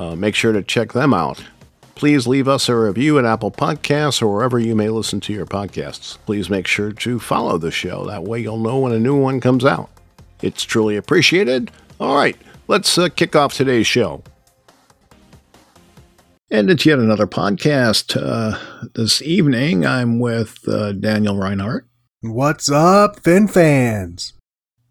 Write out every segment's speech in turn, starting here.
Uh, make sure to check them out. Please leave us a review at Apple Podcasts or wherever you may listen to your podcasts. Please make sure to follow the show. That way you'll know when a new one comes out. It's truly appreciated. All right, let's uh, kick off today's show. And it's yet another podcast. Uh, this evening, I'm with uh, Daniel Reinhardt. What's up, Fin fans?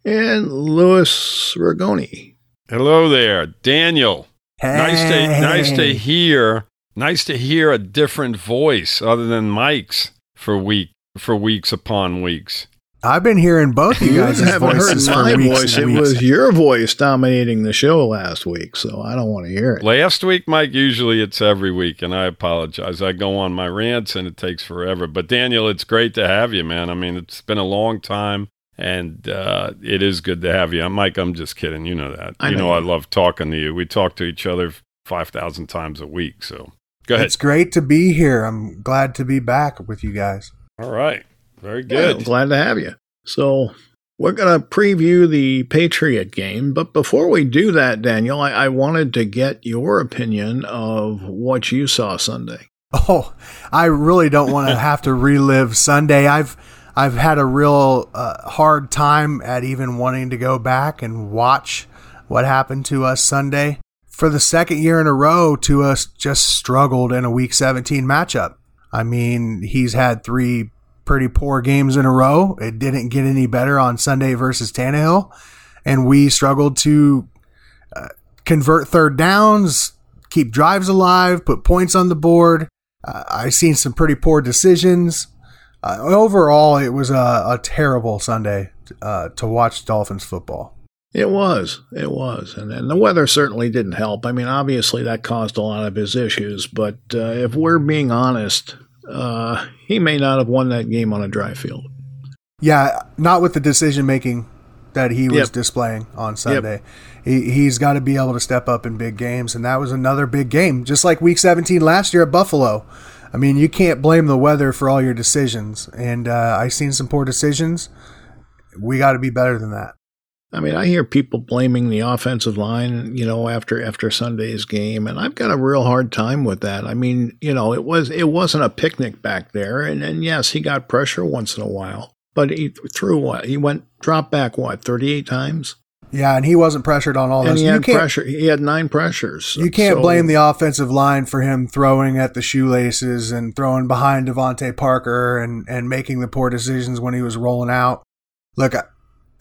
And Louis Ragoni. Hello there, Daniel. Hey. Nice to nice to hear. Nice to hear a different voice other than Mike's for week for weeks upon weeks. I've been hearing both you You guys' haven't heard voices my weeks voice. It weeks. was your voice dominating the show last week, so I don't want to hear it. Last week, Mike, usually it's every week, and I apologize. I go on my rants and it takes forever. But Daniel, it's great to have you, man. I mean, it's been a long time, and uh, it is good to have you. I'm Mike. I'm just kidding. You know that. I you know know I love talking to you. We talk to each other five thousand times a week. So go ahead. It's great to be here. I'm glad to be back with you guys. All right. Very Yeah, I'm good. glad to have you. So we're going to preview the Patriot game, but before we do that, Daniel, I, I wanted to get your opinion of what you saw Sunday. Oh, I really don't want to have to relive Sunday. I've I've had a real uh, hard time at even wanting to go back and watch what happened to us Sunday. For the second year in a row, to us just struggled in a Week 17 matchup. I mean, he's had three pretty poor games in a row. It didn't get any better on Sunday versus Tannehill, and we struggled to uh, convert third downs, keep drives alive, put points on the board. Uh, I've seen some pretty poor decisions. Uh, overall, it was a, a terrible Sunday uh, to watch Dolphins football. It was. It was. And, and the weather certainly didn't help. I mean, obviously, that caused a lot of his issues, but uh, if we're being honest, uh, he may not have won that game on a dry field. Yeah, not with the decision making that he was Yep. displaying on Sunday. He, he's got to be able to step up in big games, and that was another big game, just like Week 17 last year at Buffalo. I mean, you can't blame the weather for all your decisions, and uh, I've seen some poor decisions. We got to be better than that. I mean, I hear people blaming the offensive line, you know, after after Sunday's game, and I've got a real hard time with that. I mean, you know, it was it wasn't a picnic back there, and and yes, he got pressure once in a while, but he threw what he went drop back what thirty eight times, Yeah, and he wasn't pressured on all and those. he had pressure. He had nine pressures. you can't So- blame the offensive line for him throwing at the shoelaces and throwing behind DeVante Parker and, and making the poor decisions when he was rolling out. Look,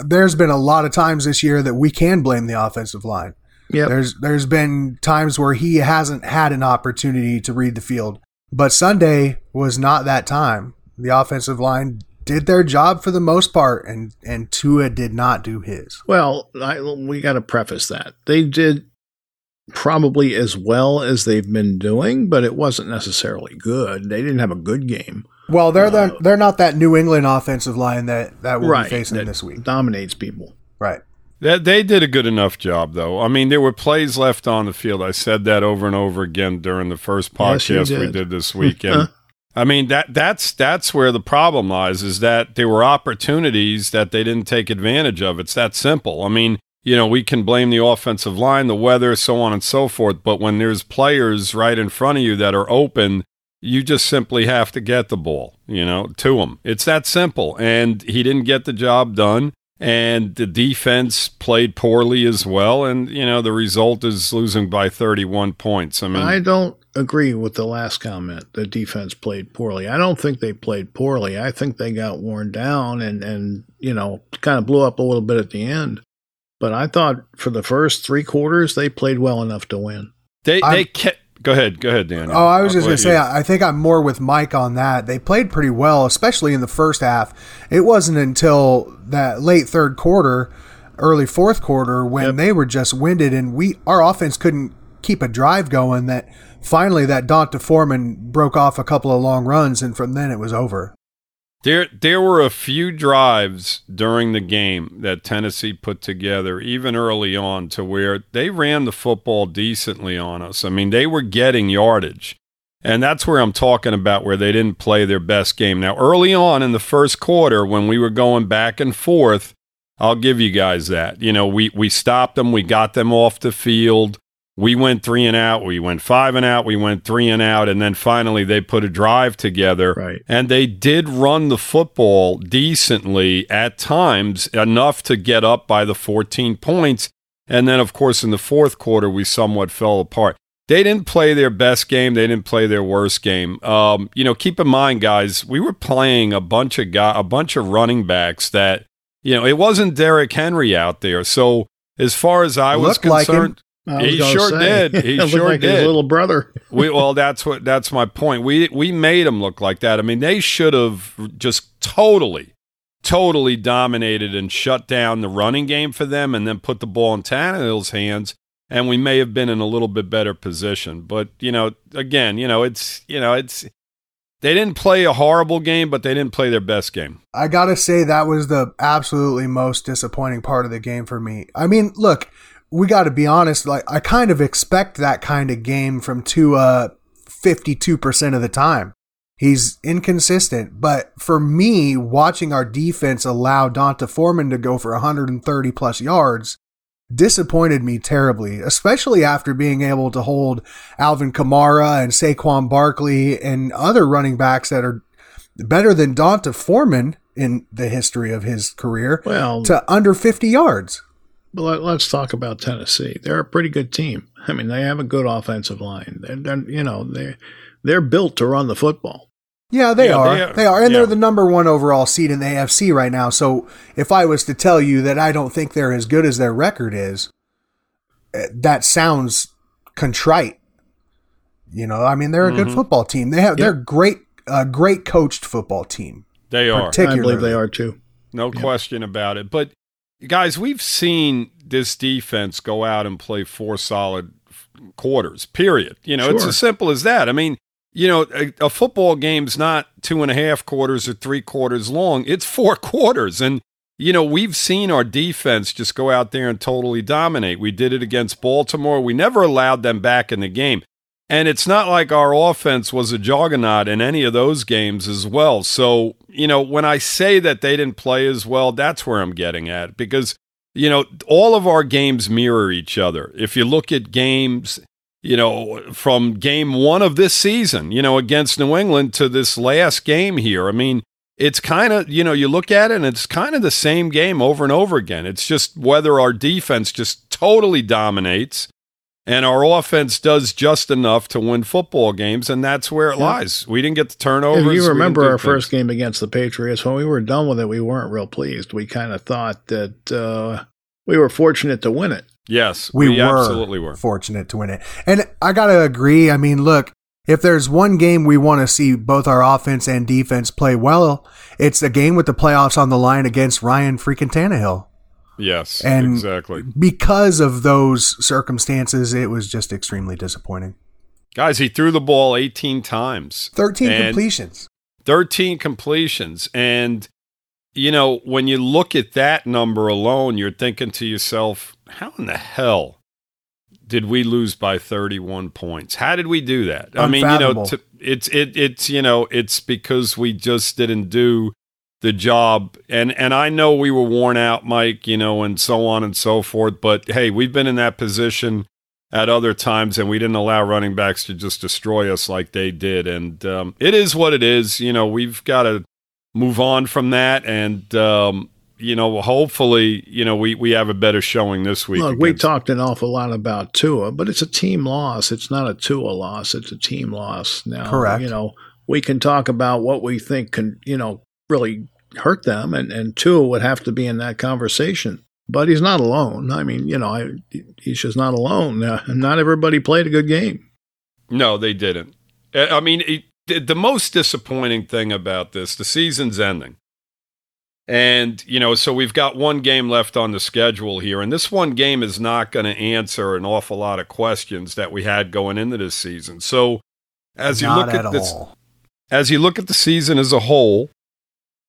there's been a lot of times this year that we can blame the offensive line. Yeah, There's there's been times where he hasn't had an opportunity to read the field. But Sunday was not that time. The offensive line did their job for the most part and and Tua did not do his. Well, I, we got to preface that they did probably as well as they've been doing, but it wasn't necessarily good. They didn't have a good game. Well, they're Uh, the, they're not that New England offensive line that that we'll right, be facing that this week. dominates people. Right. That they did a good enough job, though. I mean, there were plays left on the field. I said that over and over again during the first Yes, you podcast we did. did this weekend. I mean that that's that's where the problem lies is that there were opportunities that they didn't take advantage of. It's that simple. I mean, you know, we can blame the offensive line, the weather, so on and so forth, but when there's players right in front of you that are open, you just simply have to get the ball, you know, to him. It's that simple. And he didn't get the job done. And the defense played poorly as well. And, you know, the result is losing by 31 points. I mean, I don't agree with the last comment. The defense played poorly. I don't think they played poorly. I think they got worn down and, and you know, kind of blew up a little bit at the end. But I thought for the first three quarters, they played well enough to win. they, I'm- they kept. Go ahead. Go ahead, Daniel. Oh, I was just I'll going to say, I I think I'm more with Mike on that. They played pretty well, especially in the first half. It wasn't until that late third quarter, early fourth quarter, when Yep. they were just winded and we our offense couldn't keep a drive going that finally that D'Onta Foreman broke off a couple of long runs, and from then it was over. There, there were a few drives during the game that Tennessee put together, even early on, to where they ran the football decently on us. I mean, they were getting yardage. And that's where I'm talking about where they didn't play their best game. Now, early on in the first quarter, when we were going back and forth, I'll give you guys that. You know, we, we stopped them, we got them off the field. We went three and out, we went five and out, we went three and out, and then finally they put a drive together. Right. And they did run the football decently at times, enough to get up by the 14 points. And then, of course, in the fourth quarter, we somewhat fell apart they didn't play their best game. They didn't play their worst game. Um, you know, keep in mind, guys, we were playing a bunch of guy, a bunch of running backs that, you know, it wasn't Derrick Henry out there. So as far as I was Looked like concerned, was he sure say, did. He it sure like his did. little brother. we well, that's what that's my point. We we made him look like that. I mean, they should have just totally, totally dominated and shut down the running game for them, and then put the ball in Tannehill's hands and we may have been in a little bit better position. But you know, again, you know, it's you know, it's they didn't play a horrible game, but they didn't play their best game. I gotta say that was the absolutely most disappointing part of the game for me. I mean, look, we got to be honest. Like, I kind of expect that kind of game from Tua fifty-two percent of the time. He's inconsistent, but for me, watching our defense allow D'Onta Foreman to go for 130 plus yards disappointed me terribly, especially after being able to hold Alvin Kamara and Saquon Barkley and other running backs that are better than D'Onta Foreman in the history of his career Well, to under 50 yards. But let, let's talk about Tennessee. They're a pretty good team. I mean, they have a good offensive line. They're, they're you know they're they're built to run the football. Yeah, they Yeah, are. they They are. are. And Yeah. they're the number one overall seed in the AFC right now. So if I was to tell you that I don't think they're as good as their record is, eh, that sounds contrite. You know, I mean, they're a good football team. They have they're great, a great coached football team. They are. I Particularly, believe they are too. No question about it. But guys, we've seen this defense go out and play four solid quarters. Period. You know, it's as simple as that. I mean, you know, a, a football game's not two and a half quarters or three quarters long. It's four quarters, and you know, we've seen our defense just go out there and totally dominate. We did it against Baltimore. We never allowed them back in the game. And it's not like our offense was a juggernaut in any of those games as well. So, you know, when I say that they didn't play as well, that's where I'm getting at because, you know, all of our games mirror each other. If you look at games, you know, from game one of this season, you know, against New England to this last game here, I mean, it's kind of, you know, you look at it and it's kind of the same game over and over again. It's just whether our defense just totally dominates and our offense does just enough to win football games, and that's where it Yeah. lies. We didn't get the turnovers. If you remember our things. first game against the Patriots, when we were done with it, we weren't real pleased. We kind of thought that uh, we were fortunate to win it. yes, we, we, were absolutely were. fortunate to win it. And I got to agree. I mean, look, if there's one game we want to see both our offense and defense play well, it's a game with the playoffs on the line against Ryan freaking Tannehill. Yes, And- exactly. Because of those circumstances, it was just extremely disappointing. Guys, he threw the ball 18 times. 13 completions. 13 completions. And, you know, when you look at that number alone, you're thinking to yourself, how in the hell did we lose by 31 points? How did we do that? I mean, you know, to, it's, it, it's, you know, it's because we just didn't do the job. And, and I know we were worn out, Mike, you know, and so on and so forth. But hey, we've been in that position at other times, and we didn't allow running backs to just destroy us like they did. And um, it is what it is. You know, we've got to move on from that, and um, you know, hopefully, you know, we we have a better showing this week. Look, we talked an awful lot about Tua, but it's a team loss. It's not a Tua loss. It's a team loss. Now, Correct. You know, we can talk about what we think can, you know, really hurt them, and and Tua would have to be in that conversation. But he's not alone. I mean, you know, I, he's just not alone. Uh, not everybody played a good game. No, they didn't. I I mean, it, the- the most disappointing thing about this, the season's ending. And, you know, so we've got one game left on the schedule here. And this one game is not going to answer an awful lot of questions that we had going into this season. So as you look at, at this, all. as you look at the season as a whole,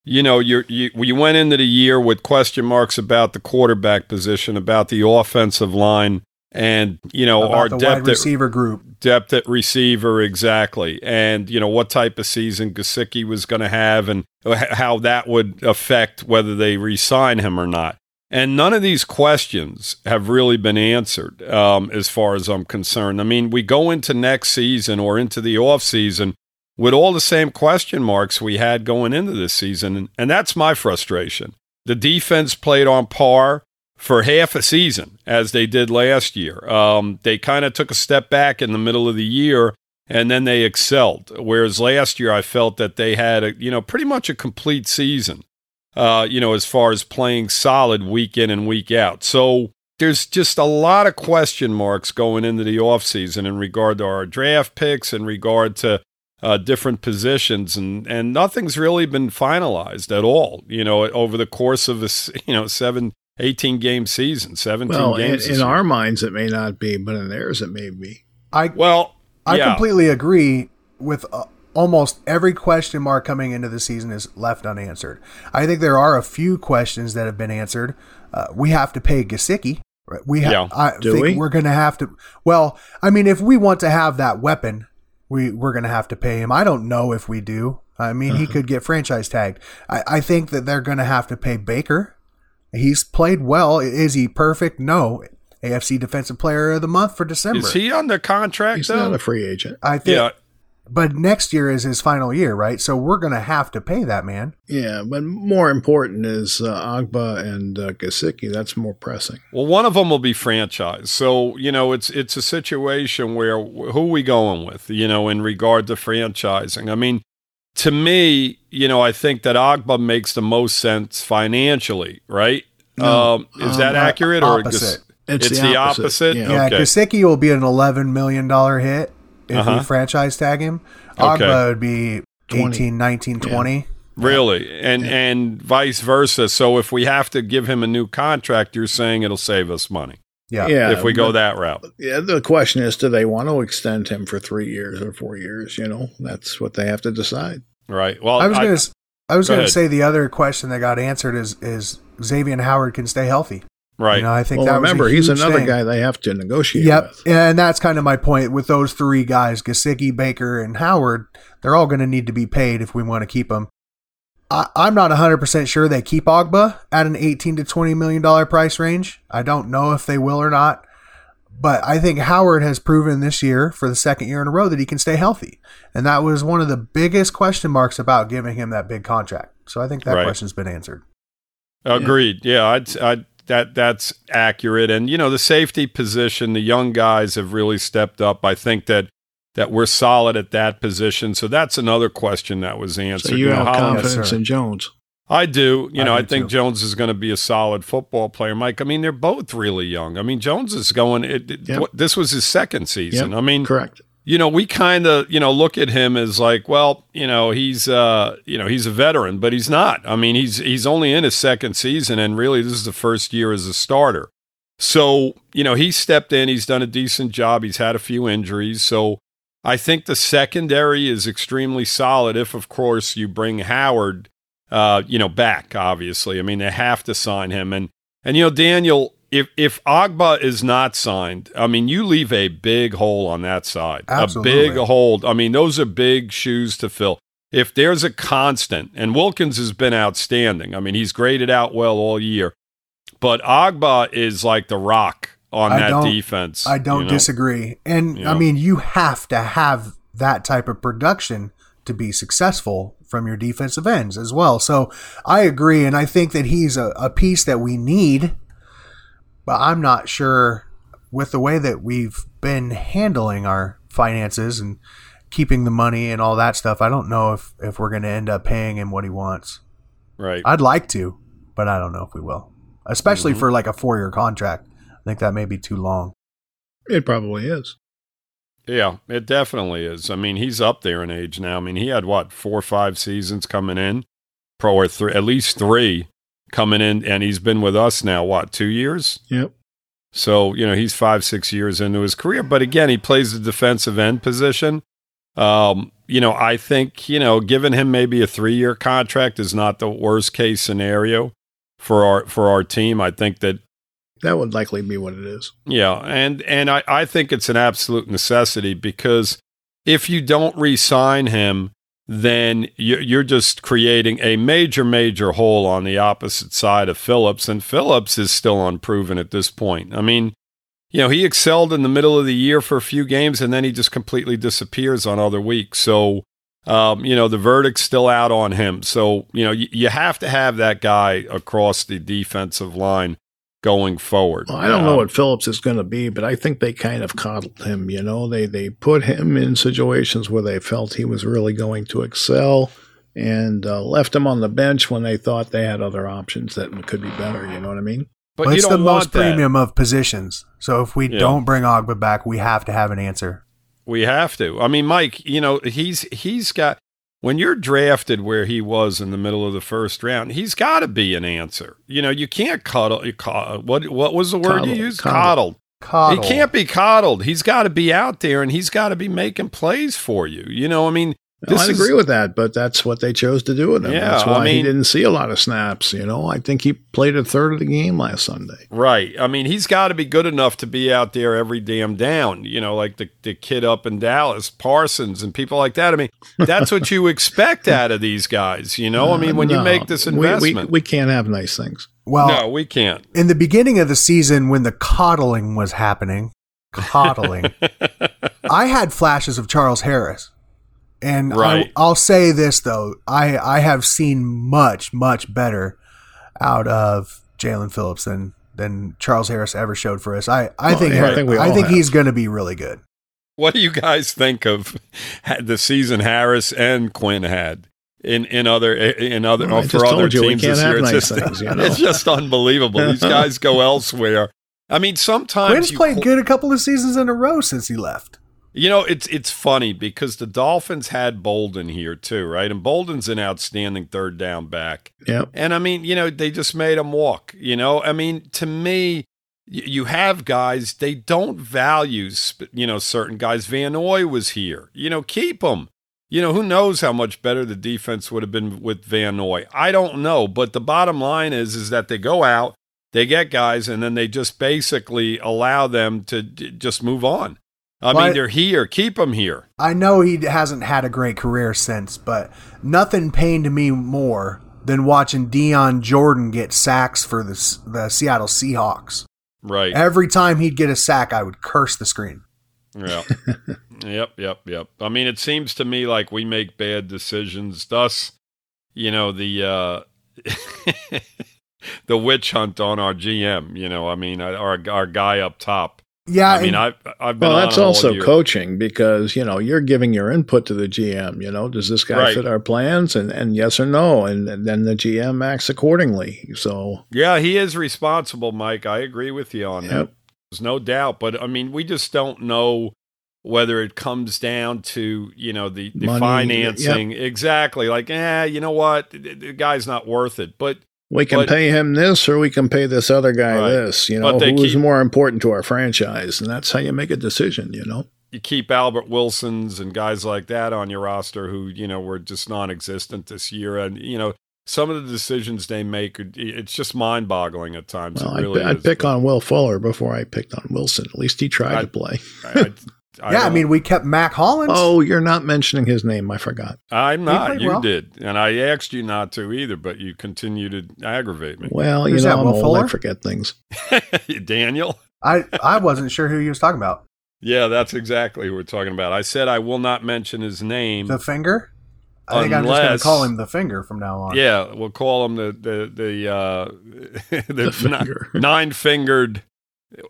you know, you're, you you went into the year with question marks about the quarterback position, about the offensive line, and you know About our depth wide at, receiver group. depth at receiver exactly, and you know what type of season Gesicki was going to have, and how that would affect whether they re-sign him or not. And none of these questions have really been answered, um, as far as I'm concerned. I mean, we go into next season or into the off season with all the same question marks we had going into this season. And, that's my frustration. The defense played on par for half a season as they did last year. Um, they kind of took a step back in the middle of the year and then they excelled. Whereas last year, I felt that they had, a, you know, pretty much a complete season, uh, you know, as far as playing solid week in and week out. So there's just a lot of question marks going into the offseason in regard to our draft picks, in regard to uh, different positions, and and nothing's really been finalized at all. You know, over the course of this, you know, seven, 18 game season, 17 Well, in, games. this in our minds, it may not be, but in theirs, it may be. I well, I yeah. completely agree with uh, almost every question mark coming into the season is left unanswered. I think there are a few questions that have been answered. Uh, we have to pay Gesicki. Right? We have. Yeah. I Do think we? we're going to have to. Well, I mean, if we want to have that weapon, we we're going to have to pay him. I don't know if we do. I mean, Uh-huh. he could get franchise tagged. I, I think that they're going to have to pay Baker. He's played well. Is he perfect? No. AFC Defensive Player of the Month for December. Is he under contract He's though? not a free agent. I think yeah, but next year is his final year, right? So we're going to have to pay that man. Yeah, but more important is uh, Ogbah and uh, Gesicki. That's more pressing. Well, one of them will be franchised. So, you know, it's it's a situation where who are we going with, you know, in regard to franchising? I mean, to me, you know, I think that Ogbah makes the most sense financially, right? No, um, is um, that accurate or opposite. It's, It's the, the opposite. opposite? Yeah. Yeah, Okay. Gesicki will be an eleven million dollar hit if Uh-huh. we franchise tag him. Okay. Ogbah would be 20. 18, 19, 20. really? And and vice versa. So if we have to give him a new contract, you're saying it'll save us money Yeah. Yeah, if we go but- that route. Yeah, the question is, do they want to extend him for three years or four years? You know, that's what they have to decide. Right. Well, I was going to I was Go going to ahead. say the other question that got answered is is Xavier Howard can stay healthy. Right. You know, I think Well, that remember, was a he's another thing. guy they have to negotiate Yep, with. and that's kind of my point with those three guys: Gesicki, Baker, and Howard. They're all going to need to be paid if we want to keep them. I, I'm not 100 percent sure they keep Ogbah at an 18 to 20 million dollar price range. I don't know if they will or not, but I think Howard has proven this year for the second year in a row that he can stay healthy, and that was one of the biggest question marks about giving him that big contract. So I think that Right. question's been answered. Agreed. Yeah, I'd, I'd, that that's accurate. And you know, the safety position, the young guys have really stepped up. I think that that we're solid at that position. So that's another question that was answered. So you know, have how- confidence sir. in Jones. I do. You I know, I, do think too. Jones is going to be a solid football player, Mike. I mean, they're both really young. I mean, Jones is going. It, it- Yep. what- this was his second season. Yep. I mean, Correct. You know, we kind of, you know, look at him as like, well, you know, he's, uh, you know, he's a veteran, but he's not. I mean, he's he's only in his second season, and really, this is the first year as a starter. So, you know, he stepped in. He's done a decent job. He's had a few injuries, so I think the secondary is extremely solid. If, of course, you bring Howard, uh, you know, back. Obviously, I mean, they have to sign him, and and you know, Daniel. If if Ogbah is not signed, I mean, you leave a big hole on that side. Absolutely. A big hole. I mean, those are big shoes to fill. If there's a constant, and Wilkins has been outstanding. I mean, he's graded out well all year. But Ogbah is like the rock on I that defense. I don't you know? disagree. And Yeah. I mean, you have to have that type of production to be successful from your defensive ends as well. So I agree. And I think that he's a, a piece that we need. But I'm not sure with the way that we've been handling our finances and keeping the money and all that stuff. I don't know if, if we're going to end up paying him what he wants. Right. I'd like to, but I don't know if we will, especially Mhm. for like a four year contract. I think that may be too long. It probably is. Yeah, it definitely is. I mean, he's up there in age now. I mean, he had what four or five seasons coming in. pro or three, at least three coming in, and he's been with us now. What two years? Yep. So you know he's five six years into his career, but again he plays the defensive end position. Um, you know I think you know giving him maybe a three year contract is not the worst case scenario for our for our team. I think that That would likely be what it is. yeah, and and I, I think it's an absolute necessity because if you don't re-sign him, then you- you're just creating a major, major hole on the opposite side of Phillips, and Phillips is still unproven at this point. I mean, you know, he excelled in the middle of the year for a few games, and then he just completely disappears on other weeks. So, um, you know, the verdict's still out on him. So, you know, you, you have to have that guy across the defensive line going forward. Well, I don't know Um, what Phillips is going to be, but I think they kind of coddled him. You know, they they put him in situations where they felt he was really going to excel, and uh, left him on the bench when they thought they had other options that could be better. You know what I mean? But Well, it's the want most that. premium of positions. So if we Yeah. don't bring Ogbah back, we have to have an answer. We have to. I mean, Mike, you know, he's he's got when you're drafted where he was in the middle of the first round, he's got to be an answer. You know, you can't cuddle. You co- what what was the word Coddle, you used? coddle. Coddled. He can't be coddled. He's got to be out there and he's got to be making plays for you. You know, I mean, No, This I is- agree with that, but that's what they chose to do with him. Yeah, that's I why he didn't see a lot of snaps. You know, I think he played a third of the game last Sunday. Right. I mean, he's got to be good enough to be out there every damn down, you know, like the, the kid up in Dallas, Parsons, and people like that. I mean, that's what you expect out of these guys, you know? I mean, when you make this we- we- investment. we, can't have nice things. Well, no, we can't. in the beginning of the season when the coddling was happening, coddling, I had flashes of Charles Harris. And Right. I, I'll say this though, I, I have seen much, much better out of Jaelan Phillips than than Charles Harris ever showed for us. I, I Well, think yeah, I think we I think he's going to be really good. What do you guys think of the season Harris and Quinn had? In, in other in other Well, for other you, teams this have year, it's nice just things, you know? it's just unbelievable. These guys go elsewhere. I mean, sometimes Quinn's you played qu- good a couple of seasons in a row since he left. You know, it's it's funny because the Dolphins had Bolden here too, right? And Bolden's an outstanding third down back. Yeah. And I mean, you know, they just made him walk. You know, I mean, to me, you have guys they don't value, you know, certain guys. Van Noy was here. You know, keep him. You know, who knows how much better the defense would have been with Van Noy? I don't know, but the bottom line is is that they go out, they get guys, and then they just basically allow them to d- just move on. I I- mean, they're here. Keep them here. I know he hasn't had a great career since, but nothing pained me more than watching Dion Jordan get sacks for the, the Seattle Seahawks. Right. Every time he'd get a sack, I would curse the screen. Yeah. yep, yep, yep. I mean, it seems to me like we make bad decisions. Thus, you know, the uh the witch hunt on our GM, you know, I mean, our our guy up top. Yeah, I mean, I've I've been Well, that's also coaching because you know you're giving your input to the GM. You know, does this guy Right. fit our plans? And and yes or no, and, and then the GM acts accordingly. So Yeah, he is responsible, Mike. I agree with you on that. There's no doubt, but I mean, we just don't know whether it comes down to you know the, the Money, financing exactly. Like, eh, you know what, the, the guy's not worth it. But we can But- pay him this, or we can pay this other guy Right. this. You know, who is keep- more important to our franchise, and that's how you make a decision. You know. you keep Albert Wilsons and guys like that on your roster who you know were just non-existent this year, and you know some of the decisions they make, it's just mind-boggling at times. Well, really I'd, I'd pick on Will Fuller before I picked on Wilson. At least he tried I- to play. I, I, yeah, I mean, we kept Mack Hollins. Oh, you're not mentioning his name. I forgot. I'm not. You well. did, and I asked you not to either, but you continue to aggravate me, Well, Who's you know, that, I'm Will old. I forget things. Daniel. I I wasn't sure who he was talking about. Yeah, that's exactly who we're talking about. I said I will not mention his name. The finger. I think I'm just going to call him the finger from now on. yeah, we'll call him the the the uh, the, The finger. nine fingered,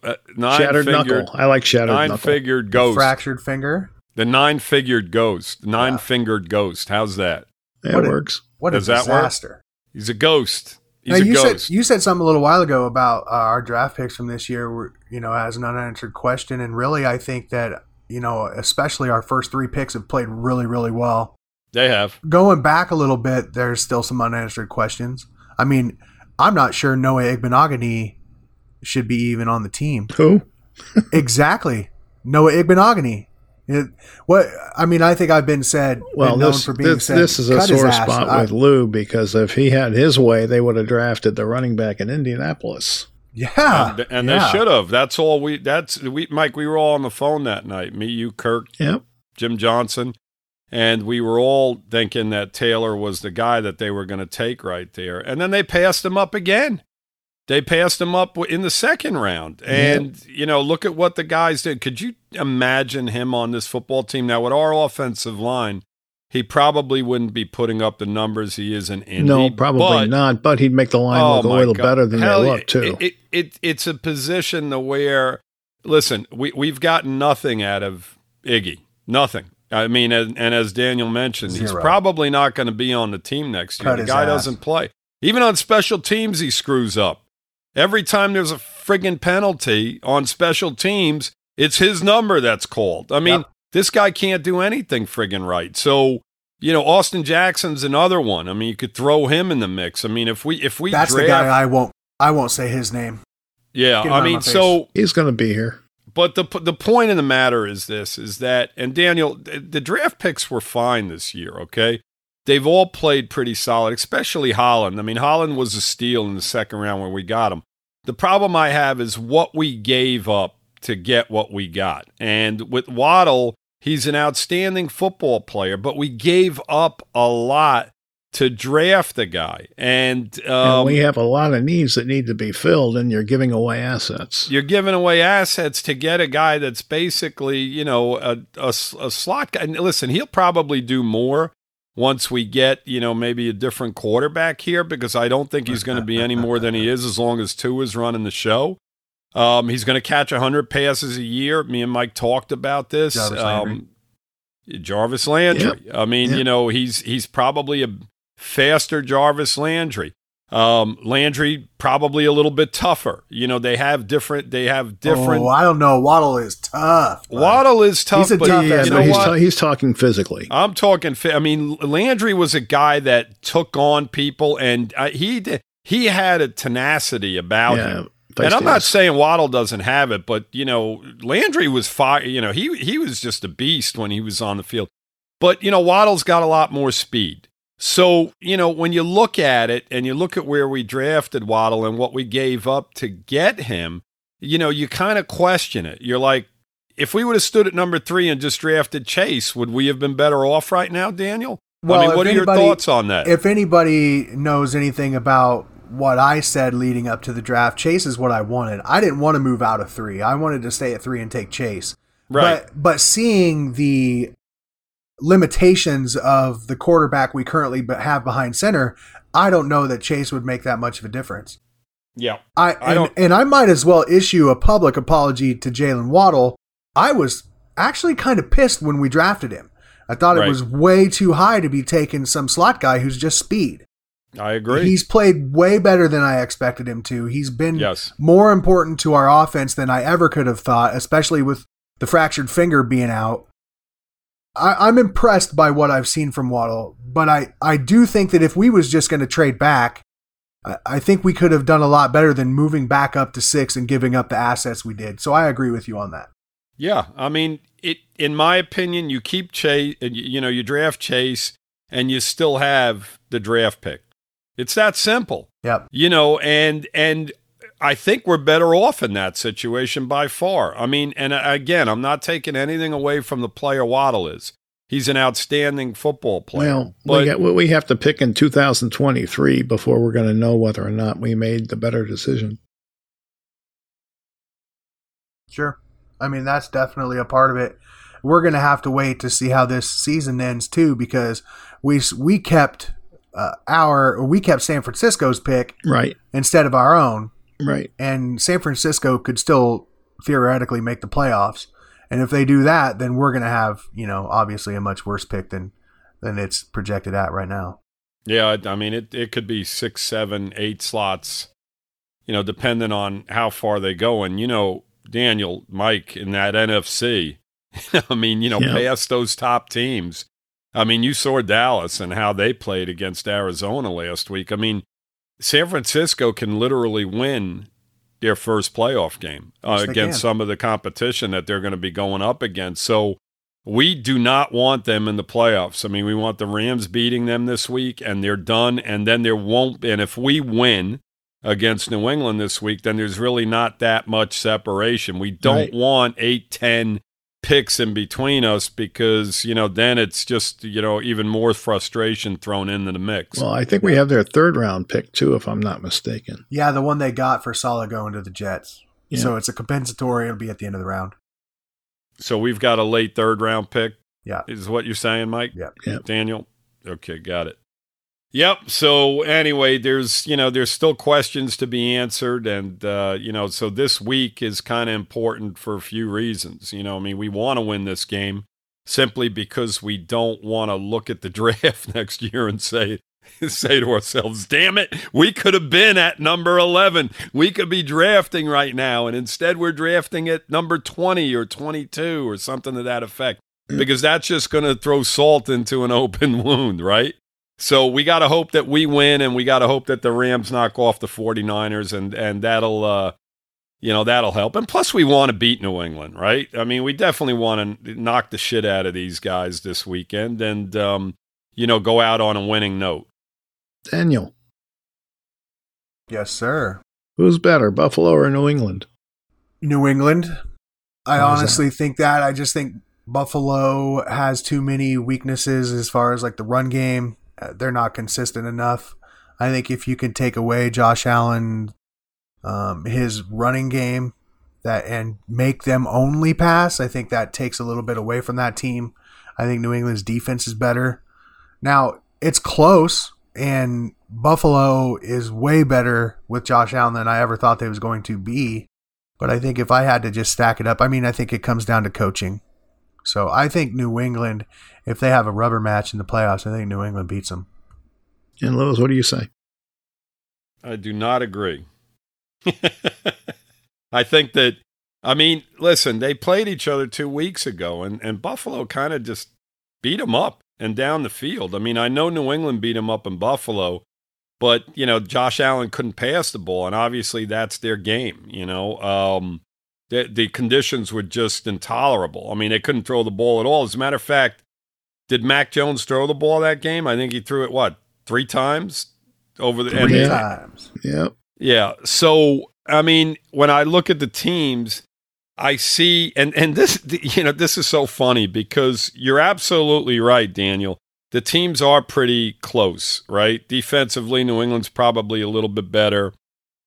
uh, nine Shattered fingered, knuckle. I like shattered nine knuckle. figured ghost. Fractured finger. The nine figured ghost. Nine fingered ghost. How's that? It What a- works. What a Does that work? disaster. He's a ghost. He's Now, a you ghost. said you said something a little while ago about uh, our draft picks from this year. Were, you know, as an unanswered question, and really, I think that you know, especially our first three picks have played really, really well. They have. Going back a little bit, there's still some unanswered questions. I mean, I'm not sure Noah Igbinoghene should be even on the team. Who? exactly. Noah Igbinoghene. It, what I mean, I think I've been said. Well, been known this, for being this, said, this is a sore spot I- with Lou because if he had his way, they would have drafted the running back in Indianapolis. yeah, and, and yeah. they should have. That's all we. That's we, Mike. We were all on the phone that night. Me, you, Kirk, Yep. Jim Johnson, and we were all thinking that Taylor was the guy that they were going to take right there. And then they passed him up again. They passed him up in the second round. And, you know, look at what the guys did. Could you imagine him on this football team? Now, with our offensive line, he probably wouldn't be putting up the numbers he is in Indy. no, probably but- not. But he'd make the line Oh, look a little God. better than Hell, they look too. It, it, it it's a position to where, listen, we we've gotten nothing out of Iggy, nothing. I mean, and, and as Daniel mentioned, he's probably not going to be on the team next year. Cut the guy doesn't play. Even on special teams, he screws up. Every time there's a friggin' penalty on special teams, it's his number that's called. I mean, Yep. this guy can't do anything friggin' right. So, you know, Austin Jackson's another one. I mean, you could throw him in the mix. I mean, if we if we That's draft, the guy I won't. I won't say his name. yeah, I mean, so He's going to be here. but the the point of the matter is this: is that and Daniel, the, the draft picks were fine this year. Okay, they've all played pretty solid, especially Holland. I mean, Holland was a steal in the second round when we got him. The problem I have is what we gave up to get what we got, and with Waddle, he's an outstanding football player, but we gave up a lot to draft the guy, and, and um, we have a lot of needs that need to be filled, and you're giving away assets. you're giving away assets to get a guy that's basically, you know, a, a, a slot guy. And listen, he'll probably do more once we get, you know, maybe a different quarterback here because I don't think he's going to be any more than he is as long as Tua is running the show. Um, he's going to catch 100 passes a year. Me and Mike talked about this. Jarvis Landry. Um, Jarvis Landry. I mean, Yep. you know, he's he's probably a faster Jarvis Landry. Um, Landry probably a little bit tougher. You know, they have different. They have different. Oh, I don't know. Waddle is tough. bud. Waddle is tough, He's a but tough yeah, you know he's, what? ta- he's talking physically. I'm talking. fi- I mean, Landry was a guy that took on people, and uh, he did, he had a tenacity about yeah, him. And I'm feisty not ass. saying Waddle doesn't have it, but you know, Landry was fire. You know, he he was just a beast when he was on the field. But you know, Waddle's got a lot more speed. So you know, when you look at it and you look at where we drafted Waddle and what we gave up to get him, you know, you kind of question it. You're like, if we would have stood at number three and just drafted Chase, would we have been better off right now, Daniel? Well, I mean, what are anybody- your thoughts on that? If anybody knows anything about what I said leading up to the draft, Chase is what I wanted. I didn't want to move out of three. I wanted to stay at three and take Chase. right. But but seeing the limitations of the quarterback we currently have behind center, I don't know that Chase would make that much of a difference. yeah. I, I and, don't- and I might as well issue a public apology to Jaylen Waddle. I was actually kind of pissed when we drafted him. I thought Right. it was way too high to be taking some slot guy who's just speed. I agree. He's played way better than I expected him to. He's been Yes. more important to our offense than I ever could have thought, especially with the fractured finger being out. I, I'm impressed by what I've seen from Waddle, but I, I do think that if we was just going to trade back, I, I think we could have done a lot better than moving back up to six and giving up the assets we did. So I agree with you on that. Yeah, I mean, it. In my opinion, you keep Chase, you, you know, you draft Chase, and you still have the draft pick. It's that simple, Yep. you know. And and I think we're better off in that situation by far. I mean, and again, I'm not taking anything away from the player Waddle is. He's an outstanding football player. Well, but we, got, we have to pick in 2023 before we're going to know whether or not we made the better decision. Sure. I mean, that's definitely a part of it. We're going to have to wait to see how this season ends too, because we we kept uh, our we kept San Francisco's pick Right, instead of our own, right. and San Francisco could still theoretically make the playoffs. And if they do that, then we're going to have you know obviously a much worse pick than than it's projected at right now. Yeah, I mean it. It could be six, seven, eight slots, you know, depending on how far they go. And you know, Daniel, Mike, in that NFC, I mean, you know, Yeah. past those top teams, I mean, you saw Dallas and how they played against Arizona last week. I mean, San Francisco can literally win their first playoff game uh, against some of the competition that they're going to be going up against. So we do not want them in the playoffs. I mean, we want the Rams beating them this week and they're done. And then there won't, and if we win against New England this week, then there's really not that much separation. We don't Right. want eight, ten picks in between us because, you know, then it's just, you know, even more frustration thrown into the mix. Well, I think we have their third round pick too, if I'm not mistaken. Yeah, the one they got for Saleh going to the Jets. Yeah. So it's a compensatory. It'll be at the end of the round. So we've got a late third round pick. Yeah. Is what you're saying, Mike? Yeah, Yep. Daniel? Okay, got it. Yep. So anyway, there's you know there's still questions to be answered, and uh, you know so this week is kind of important for a few reasons. You know, I mean, we want to win this game simply because we don't want to look at the draft next year and say say to ourselves, "Damn it, we could have been at number 11. We could be drafting right now, and instead we're drafting at number 20 or 22 or something to that effect." Because that's just going to throw salt into an open wound, right? So we got to hope that we win, and we got to hope that the Rams knock off the 49ers, and and that'll uh, you know that'll help. And plus, we want to beat New England, right? I mean, we definitely want to knock the shit out of these guys this weekend, and um, you know go out on a winning note. Daniel, Yes, sir. who's better, Buffalo or New England? New England. I Why is honestly think that. I just think Buffalo has too many weaknesses as far as like the run game. Uh, they're not consistent enough. I think if you can take away Josh Allen, um, his running game, that and make them only pass, I think that takes a little bit away from that team. I think New England's defense is better. Now it's close, and Buffalo is way better with Josh Allen than I ever thought they was going to be. But I think if I had to just stack it up, I mean, I think it comes down to coaching. So I think New England, if they have a rubber match in the playoffs, I think New England beats them. And Lewis, what do you say? I do not agree. I think that, I mean, listen, they played each other two weeks ago, and, and Buffalo kind of just beat them up and down the field. I mean, I know New England beat them up in Buffalo, but, you know, Josh Allen couldn't pass the ball, and obviously that's their game, you know. Um, the, the conditions were just intolerable. I mean, they couldn't throw the ball at all. As a matter of fact, did Mac Jones throw the ball that game? I think he threw it, what, three times? Over the Three they- times. Yep. yeah. So I mean, when I look at the teams, I see, and and this, you know, this is so funny because you're absolutely right, Daniel. The teams are pretty close, right? Defensively, New England's probably a little bit better.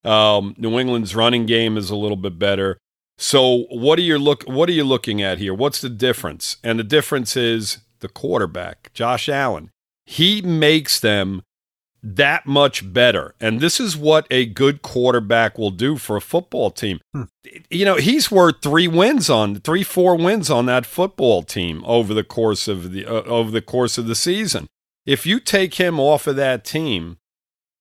Um, New England's running game is a little bit better. So what are you look? What are you looking at here? What's the difference? And the difference is the quarterback, Josh Allen. He makes them that much better. And this is what a good quarterback will do for a football team. Hmm. You know, he's worth three wins on three, four wins on that football team over the course of the uh, over the course of the season. If you take him off of that team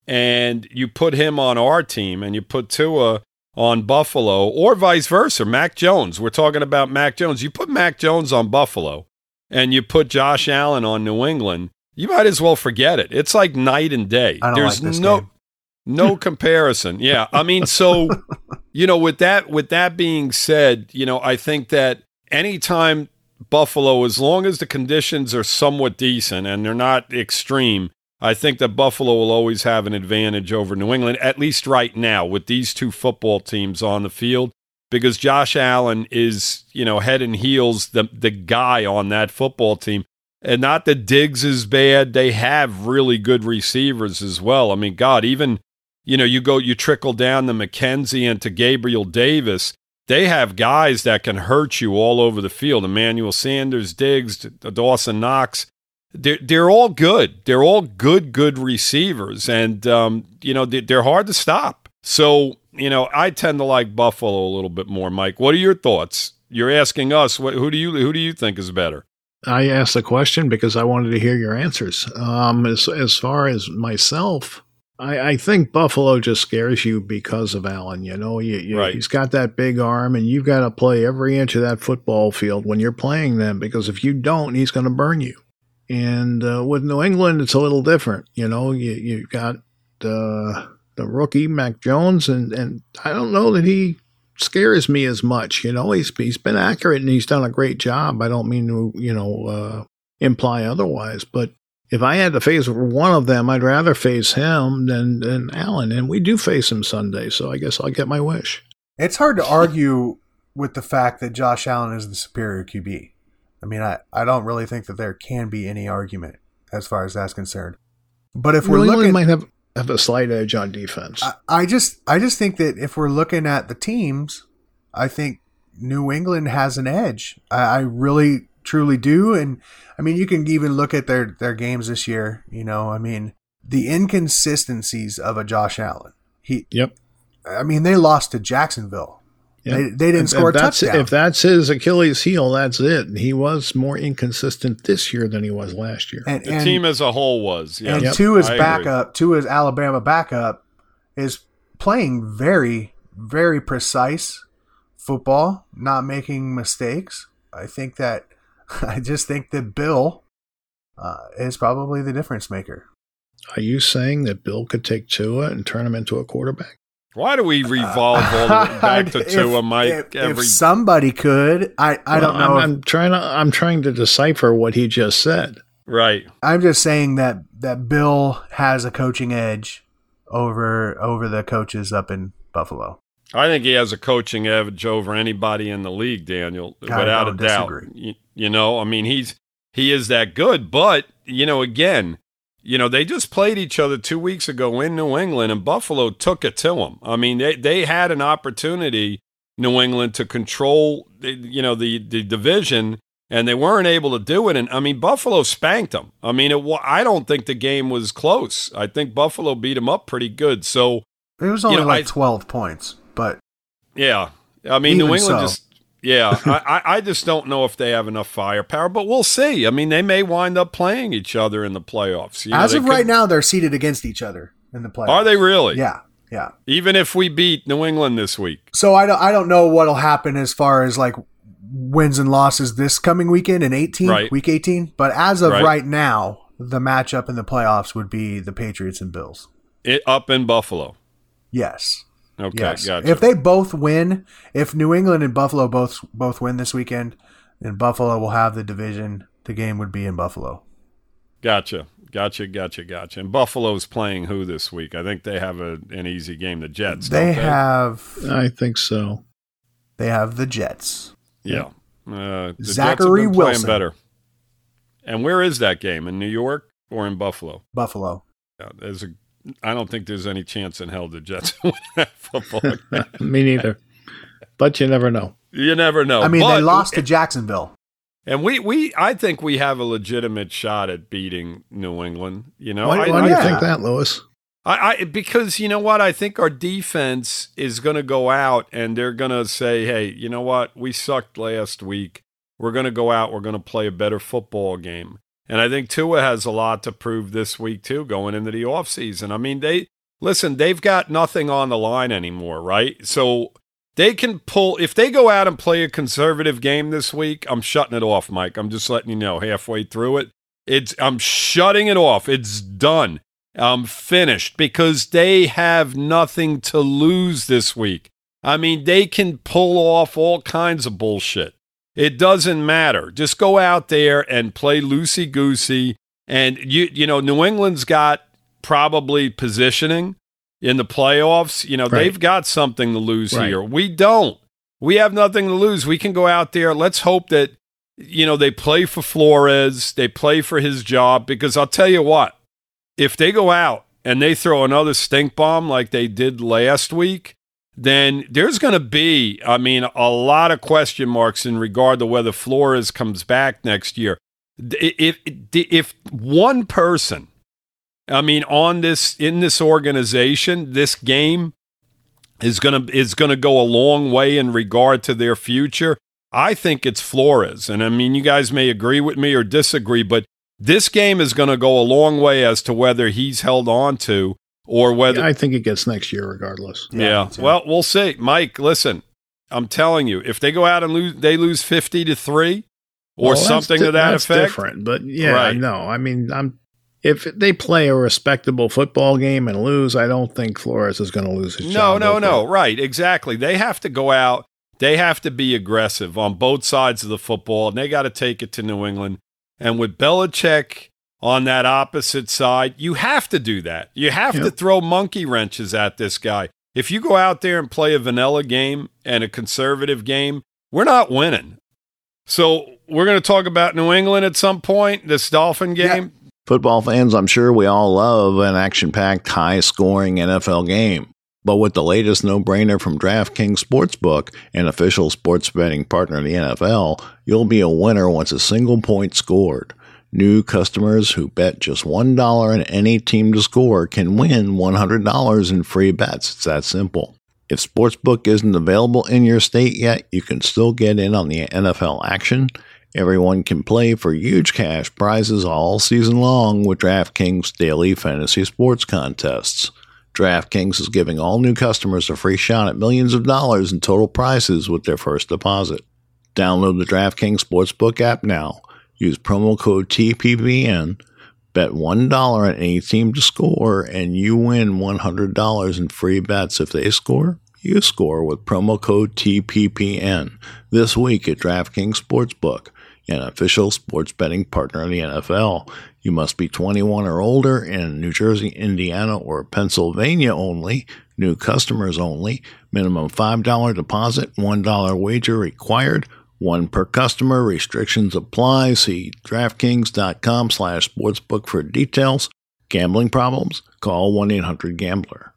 and you put him on our team and you put Tua on Buffalo or vice versa, Mac Jones. We're talking about Mac Jones. You put Mac Jones on Buffalo and you put Josh Allen on New England, you might as well forget it. It's like night and day. There's like no game. no comparison. Yeah. I mean, so you know, with that with that being said, you know, I think that anytime Buffalo, as long as the conditions are somewhat decent and they're not extreme, I think that Buffalo will always have an advantage over New England, at least right now, with these two football teams on the field, because Josh Allen is, you know, head and heels the the guy on that football team. And not that Diggs is bad. They have really good receivers as well. I mean, God, even you know, you go, you trickle down to McKenzie and to Gabriel Davis. They have guys that can hurt you all over the field. Emmanuel Sanders, Diggs, Dawson Knox. They're, they're all good. They're all good, good receivers. And, um, you know, they- they're hard to stop. So, you know, I tend to like Buffalo a little bit more, Mike. What are your thoughts? You're asking us, what, who do you who do you think is better? I asked the question because I wanted to hear your answers. Um, as as far as myself, I, I think Buffalo just scares you because of Allen. You know, you, you, Right. he's got that big arm, and you've got to play every inch of that football field when you're playing them because if you don't, he's going to burn you. And uh, with New England, it's a little different. You know, you you've got uh, the rookie Mac Jones, and and I don't know that he scares me as much. You know, he's he's been accurate and he's done a great job. I don't mean to you know uh, imply otherwise, but if I had to face one of them, I'd rather face him than than Allen, and we do face him Sunday. So I guess I'll get my wish. It's hard to argue with the fact that Josh Allen is the superior QB. I mean, I, I don't really think that there can be any argument as far as that's concerned. But if we're New looking, England might have have a slight edge on defense. I, I just I just think that if we're looking at the teams, I think New England has an edge. I, I really truly do, and I mean you can even look at their their games this year. You know, I mean the inconsistencies of a Josh Allen. He, yep. I mean they lost to Jacksonville. Yep. They, they didn't If- score if a that's, touchdown. If that's his Achilles heel, that's it. He was more inconsistent this year than he was last year. and, The and, team as a whole was. Yeah. and Yep. to his I agree. backup, to his Alabama backup, is playing very, very precise football, not making mistakes. I think that I just think that Bill uh, is probably the difference maker. Are you saying that Bill could take Tua and turn him into a quarterback? Why do we revolve all the way back to If- Tua, Mike? If, every if somebody could, I, I don't know. I'm, if- I'm trying to. I'm trying to decipher what he just said. right. I'm just saying that that Bill has a coaching edge over over the coaches up in Buffalo. I think he has a coaching edge over anybody in the league, Daniel, I without a don't doubt. disagree. You, you know, I mean, he's he is that good, but you know, again, you know, they just played each other two weeks ago in New England, and Buffalo took it to them. I mean, they they had an opportunity, New England, to control, the, you know, the the division. And they weren't able to do it, and I mean Buffalo spanked them. I mean, it, I don't think the game was close. I think Buffalo beat them up pretty good. So It was only know, like I- 12 points, but Yeah, I mean, New England so. just. Yeah, I, I just don't know if they have enough firepower, but we'll see. I mean, they may wind up playing each other in the playoffs. You know, as of could- right now, they're seated against each other in the playoffs. are they really? Yeah, yeah. Even if we beat New England this week, So I don't, I don't know what'll happen as far as like wins and losses this coming weekend in 18, Right. week 18. But as of Right. right. now, the matchup in the playoffs would be the Patriots and Bills. it up in Buffalo. Yes. Okay, yes. gotcha. If they both win, if New England and Buffalo both both win this weekend, then Buffalo will have the division. The game would be in Buffalo. gotcha, gotcha, gotcha, gotcha. And Buffalo's playing who this week? I think they have a, an easy game. The Jets. They don't have I think so. they have the Jets. Yeah. Uh, the Jets have Zachary been Wilson. better. And where is that game? In New York or in Buffalo? Buffalo. Yeah, there's a. I don't think there's any chance in hell the Jets win that football. game. Me neither. But you never know. you never know. I mean, they lost to Jacksonville. and we we I think we have a legitimate shot at beating New England. You know, why I, why do I, you yeah. think that, Lewis? I, I because you know what I think our defense is going to go out and they're going to say, hey, you know what, we sucked last week. We're going to go out. We're going to play a better football game. And I think Tua has a lot to prove this week too, going into the offseason. I mean, they listen, they've got nothing on the line anymore, right? So they can pull if they go out and play a conservative game this week. I'm shutting it off, Mike. I'm just letting you know halfway through it. It's I'm shutting it off. It's done. I'm finished because they have nothing to lose this week. I mean, they can pull off all kinds of bullshit. It doesn't matter. Just go out there and play loosey goosey. And you, you know, New England's got probably positioning in the playoffs. You know, Right. they've got something to lose Right. here. We don't. We have nothing to lose. We can go out there. Let's hope that, you know, they play for Flores, they play for his job. Because I'll tell you what, if they go out and they throw another stink bomb like they did last week, then there's going to be, I mean, a lot of question marks in regard to whether Flores comes back next year. If if one person, I mean, on this in this organization, this game is to is to go a long way in regard to their future. I think it's Flores, and I mean, you guys may agree with me or disagree, but this game is going to go a long way as to whether he's held on to or whether I think it gets next year regardless. yeah. me too. Well, we'll see. Mike, listen, I'm telling you, if they go out and lose, they lose 50 to three or Well, something di- to that that's effect. different, but yeah, Right. no. I mean, I'm if they play a respectable football game and lose, I don't think Flores is going to lose his No, job. no, over no. Right, exactly. They have to go out. They have to be aggressive on both sides of the football, and they got to take it to New England. And with Belichick on that opposite side, you have to do that. You have to throw monkey wrenches at this guy. If you go out there and play a vanilla game and a conservative game, we're not winning. So we're going to talk about New England at some point, this Dolphin Yeah. game. Football fans, I'm sure we all love an action packed, high scoring NFL game. But with the latest no brainer from DraftKings Sportsbook, an official sports betting partner of the NFL, you'll be a winner once a single point scored. New customers who bet just $1 on any team to score can win $100 in free bets. It's that simple. If Sportsbook isn't available in your state yet, you can still get in on the NFL action. Everyone can play for huge cash prizes all season long with DraftKings daily fantasy sports contests. DraftKings is giving all new customers a free shot at millions of dollars in total prizes with their first deposit. Download the DraftKings Sportsbook app now. Use promo code TPPN. Bet $1 on any team to score, and you win $100 in free bets if they score. You score with promo code TPPN this week at DraftKings Sportsbook, an official sports betting partner of the NFL. You must be 21 or older in New Jersey, Indiana, or Pennsylvania only. New customers only. Minimum $5 deposit, $1 wager required. One per customer. Restrictions apply. See DraftKings.com slash sportsbook for details. Gambling problems? Call 1-800-GAMBLER.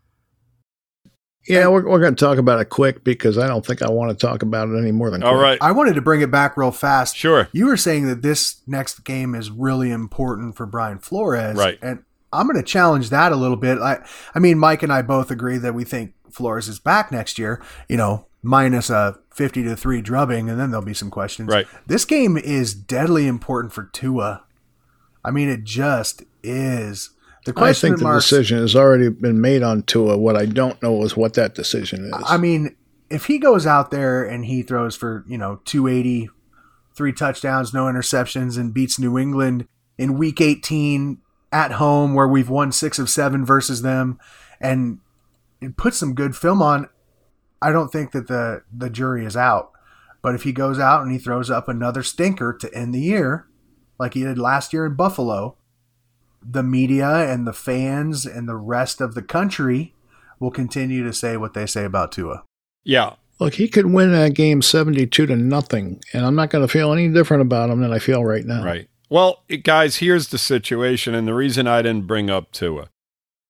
Yeah, we're, we're going to talk about it quick because I don't think I want to talk about it any more than All quick. right. I wanted to bring it back real fast. Sure. You were saying that this next game is really important for Brian Flores. Right. And I'm going to challenge that a little bit. I, I mean, Mike and I both agree that we think Flores is back next year, you know, minus a 50 to 3 drubbing, and then there'll be some questions. Right. This game is deadly important for Tua. I mean, it just is. The I question think the marks, decision has already been made on Tua. What I don't know is what that decision is. I mean, if he goes out there and he throws for, you know, 280, three touchdowns, no interceptions, and beats New England in week 18 at home where we've won six of seven versus them and, and put some good film on, I don't think that the, the jury is out. But if he goes out and he throws up another stinker to end the year, like he did last year in Buffalo, the media and the fans and the rest of the country will continue to say what they say about Tua. Yeah. Look, he could win that game 72 to nothing, and I'm not going to feel any different about him than I feel right now. Right. Well, guys, here's the situation, and the reason I didn't bring up Tua,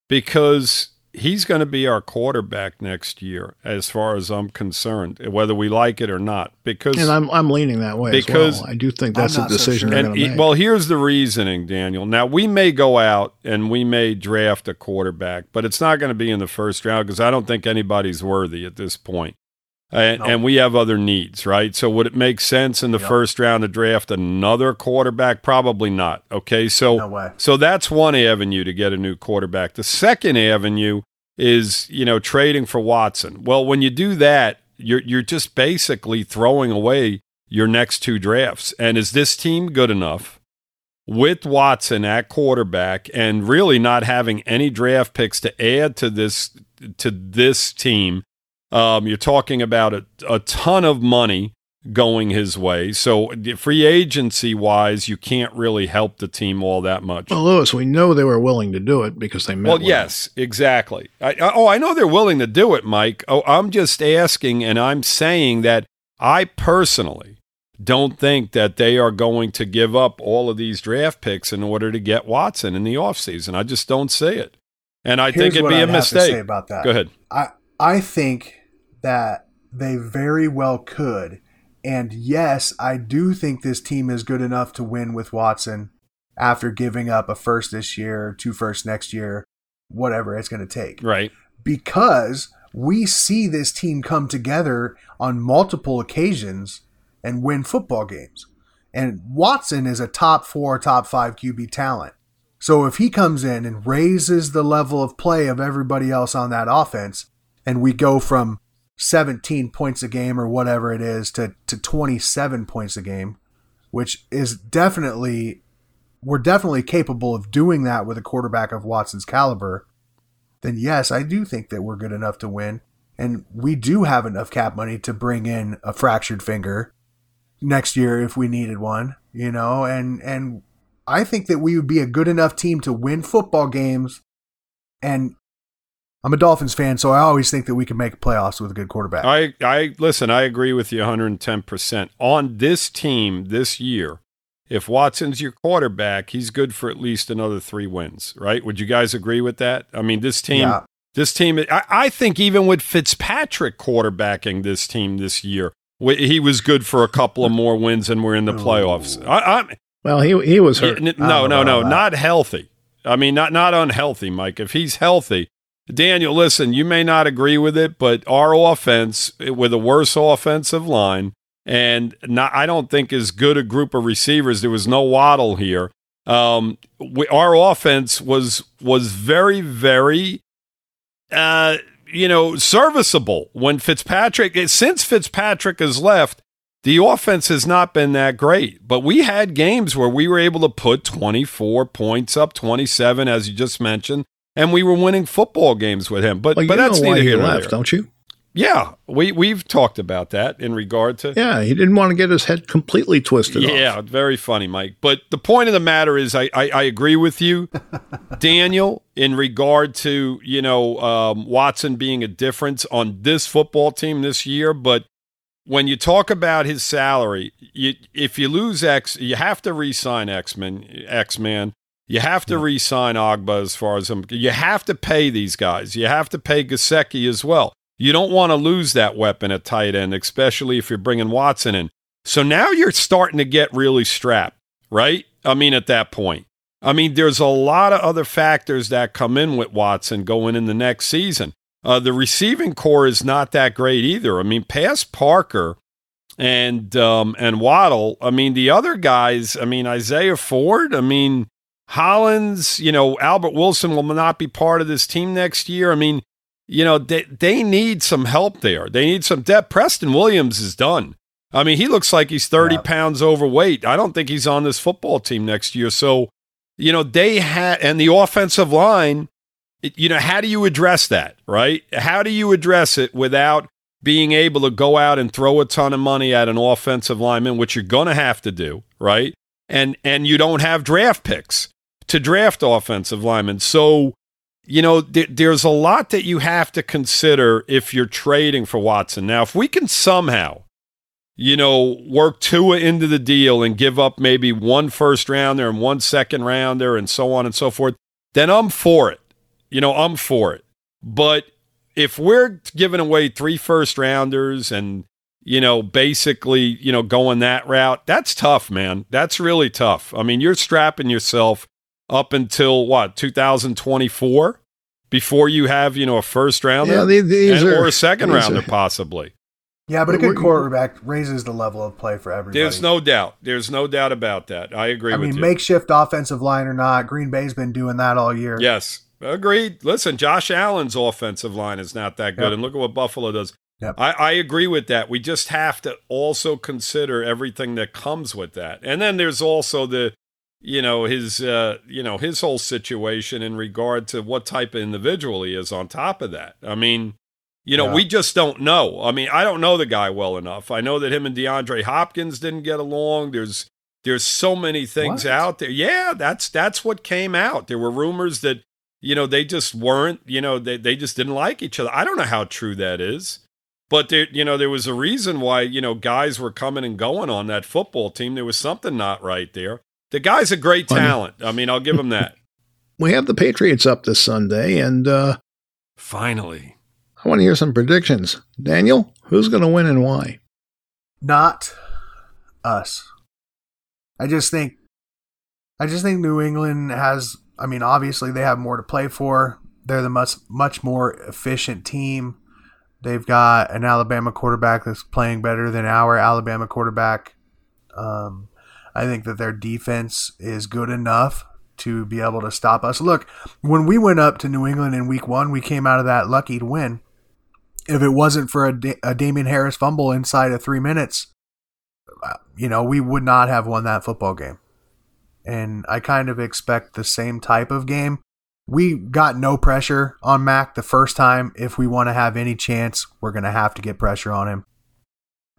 because he's going to be our quarterback next year, as far as I'm concerned, whether we like it or not. Because And I'm, I'm leaning that way Because- as well. I do think that's a not so decision sure. and going to e- make. well, here's the reasoning, Daniel. Now we may go out and we may draft a quarterback, but it's not going to be in the first round because I don't think anybody's worthy at this point. And, No. and we have other needs, right? So would it make sense in the Yep. first round to draft another quarterback? Probably not. Okay, so No so that's one avenue to get a new quarterback. The second avenue is, you know, trading for Watson. Well, when you do that, you're you're just basically throwing away your next two drafts. And is this team good enough with Watson at quarterback and really not having any draft picks to add to this to this team? Um, you're talking about a, a ton of money going his way. So free agency wise, you can't really help the team all that much. well, Lewis, we know they were willing to do it because they met Well, with yes, exactly. I, I- oh, I know they're willing to do it, Mike. Oh, I'm just asking, and I'm saying that I personally don't think that they are going to give up all of these draft picks in order to get Watson in the offseason. I just don't see it. And I think it'd what be a I'd have to say mistake. about that. Go ahead. I I think that they very well could. And yes, I do think this team is good enough to win with Watson after giving up a first this year, two first next year, whatever it's going to take. Right. Because we see this team come together on multiple occasions and win football games. And Watson is a top four, top five QB talent. So if he comes in and raises the level of play of everybody else on that offense, and we go from 17 points a game or whatever it is to, to 27 points a game, which is definitely we're definitely capable of doing that with a quarterback of Watson's caliber, then yes, I do think that we're good enough to win. And we do have enough cap money to bring in a fractured finger next year if we needed one, you know, and and I think that we would be a good enough team to win football games. And I'm a Dolphins fan, so I always think that we can make playoffs with a good quarterback. I, I listen, I agree with you 110%. On this team this year, if Watson's your quarterback, he's good for at least another three wins, right? Would you guys agree with that? I mean, this team, yeah. this team, I, I think even with Fitzpatrick quarterbacking this team this year, he was good for a couple of more wins and we're in the oh. playoffs. I, I, well, he he was hurt. No, no, no, not healthy. I mean, not not unhealthy, Mike. If he's healthy, Daniel, listen, you may not agree with it, but our offense with a worse offensive line and not, I don't think as good a group of receivers. There was no Waddle here. Um, we, our offense was was very very, uh, you know, serviceable when Fitzpatrick. Since Fitzpatrick has left, the offense has not been that great, but we had games where we were able to put 24 points up, 27, as you just mentioned, and we were winning football games with him. But well, but that's neither here nor left, don't you? Yeah, we we've talked about that in regard to. Yeah, he didn't want to get his head completely twisted. Yeah, off. very funny, Mike. But the point of the matter is, I I, I agree with you, Daniel, in regard to you know um, Watson being a difference on this football team this year, but when you talk about his salary, you, if you lose X, you have to re-sign X-Men, X-Man. You have to yeah. re-sign Ogbah as far as them. You have to pay these guys. You have to pay Gesicki as well. You don't want to lose that weapon at tight end, especially if you're bringing Watson in. So now you're starting to get really strapped, right? I mean, at that point. I mean, there's a lot of other factors that come in with Watson going in the next season. Uh, the receiving core is not that great either. I mean, past Parker and um, and Waddle, I mean, the other guys, I mean, Isaiah Ford, I mean, Hollins, you know, Albert Wilson will not be part of this team next year. I mean, you know, they, they need some help there. They need some depth. Preston Williams is done. I mean, he looks like he's 30 yeah. pounds overweight. I don't think he's on this football team next year. So, you know, they had, and the offensive line, you know, how do you address that, right? How do you address it without being able to go out and throw a ton of money at an offensive lineman, which you're going to have to do, right? And and you don't have draft picks to draft offensive linemen. So, you know, th- there's a lot that you have to consider if you're trading for Watson. Now, if we can somehow, you know, work Tua into the deal and give up maybe one first rounder and one second rounder and so on and so forth, then I'm for it you know, I'm for it. But if we're giving away three first rounders and, you know, basically, you know, going that route, that's tough, man. That's really tough. I mean, you're strapping yourself up until what, 2024 before you have, you know, a first rounder yeah, these and, are, or a second rounder, are. possibly. Yeah, but a good quarterback raises the level of play for everybody. There's no doubt. There's no doubt about that. I agree I with mean, you. makeshift offensive line or not, Green Bay's been doing that all year. Yes. Agreed. Listen, Josh Allen's offensive line is not that good, yep. and look at what Buffalo does. Yep. I, I agree with that. We just have to also consider everything that comes with that, and then there's also the, you know, his, uh, you know, his whole situation in regard to what type of individual he is. On top of that, I mean, you know, yeah. we just don't know. I mean, I don't know the guy well enough. I know that him and DeAndre Hopkins didn't get along. There's there's so many things what? out there. Yeah, that's that's what came out. There were rumors that you know, they just weren't, you know, they, they just didn't like each other. I don't know how true that is. But there, you know, there was a reason why, you know, guys were coming and going on that football team. There was something not right there. The guy's a great talent. I mean, I'll give him that. we have the Patriots up this Sunday, and uh, finally, I want to hear some predictions. Daniel, who's going to win and why? Not us. I just think, I just think New England has I mean, obviously they have more to play for. They're the much much more efficient team. They've got an Alabama quarterback that's playing better than our Alabama quarterback. Um, I think that their defense is good enough to be able to stop us. Look, when we went up to New England in Week One, we came out of that lucky to win. If it wasn't for a, da- a Damien Harris fumble inside of three minutes, uh, you know, we would not have won that football game. And I kind of expect the same type of game. We got no pressure on Mac the first time. If we want to have any chance, we're going to have to get pressure on him.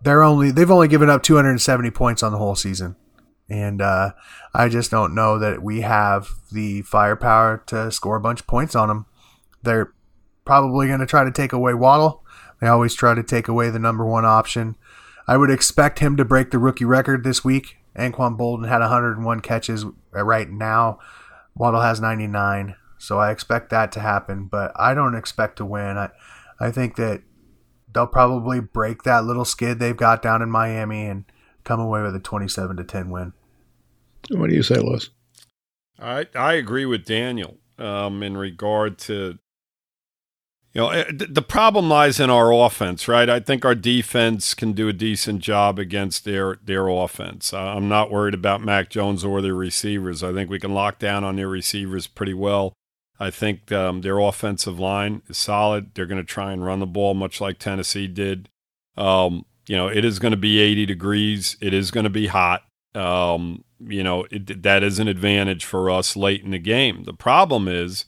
They're only they've only given up 270 points on the whole season. And uh, I just don't know that we have the firepower to score a bunch of points on them. They're probably going to try to take away Waddle. They always try to take away the number one option. I would expect him to break the rookie record this week. Anquan Boldin had 101 catches right now. Waddle has 99. So I expect that to happen, but I don't expect to win. I, I think that they'll probably break that little skid they've got down in Miami and come away with a 27 to 10 win. What do you say, Lewis? I I agree with Daniel um, in regard to you know eh, the problem lies in our offense, right? I think our defense can do a decent job against their their offense. I'm not worried about Mac Jones or their receivers. I think we can lock down on their receivers pretty well. I think um, their offensive line is solid. They're going to try and run the ball much like Tennessee did. Um, you know, it is going to be 80 degrees. It is going to be hot. Um, you know, it, that is an advantage for us late in the game. The problem is,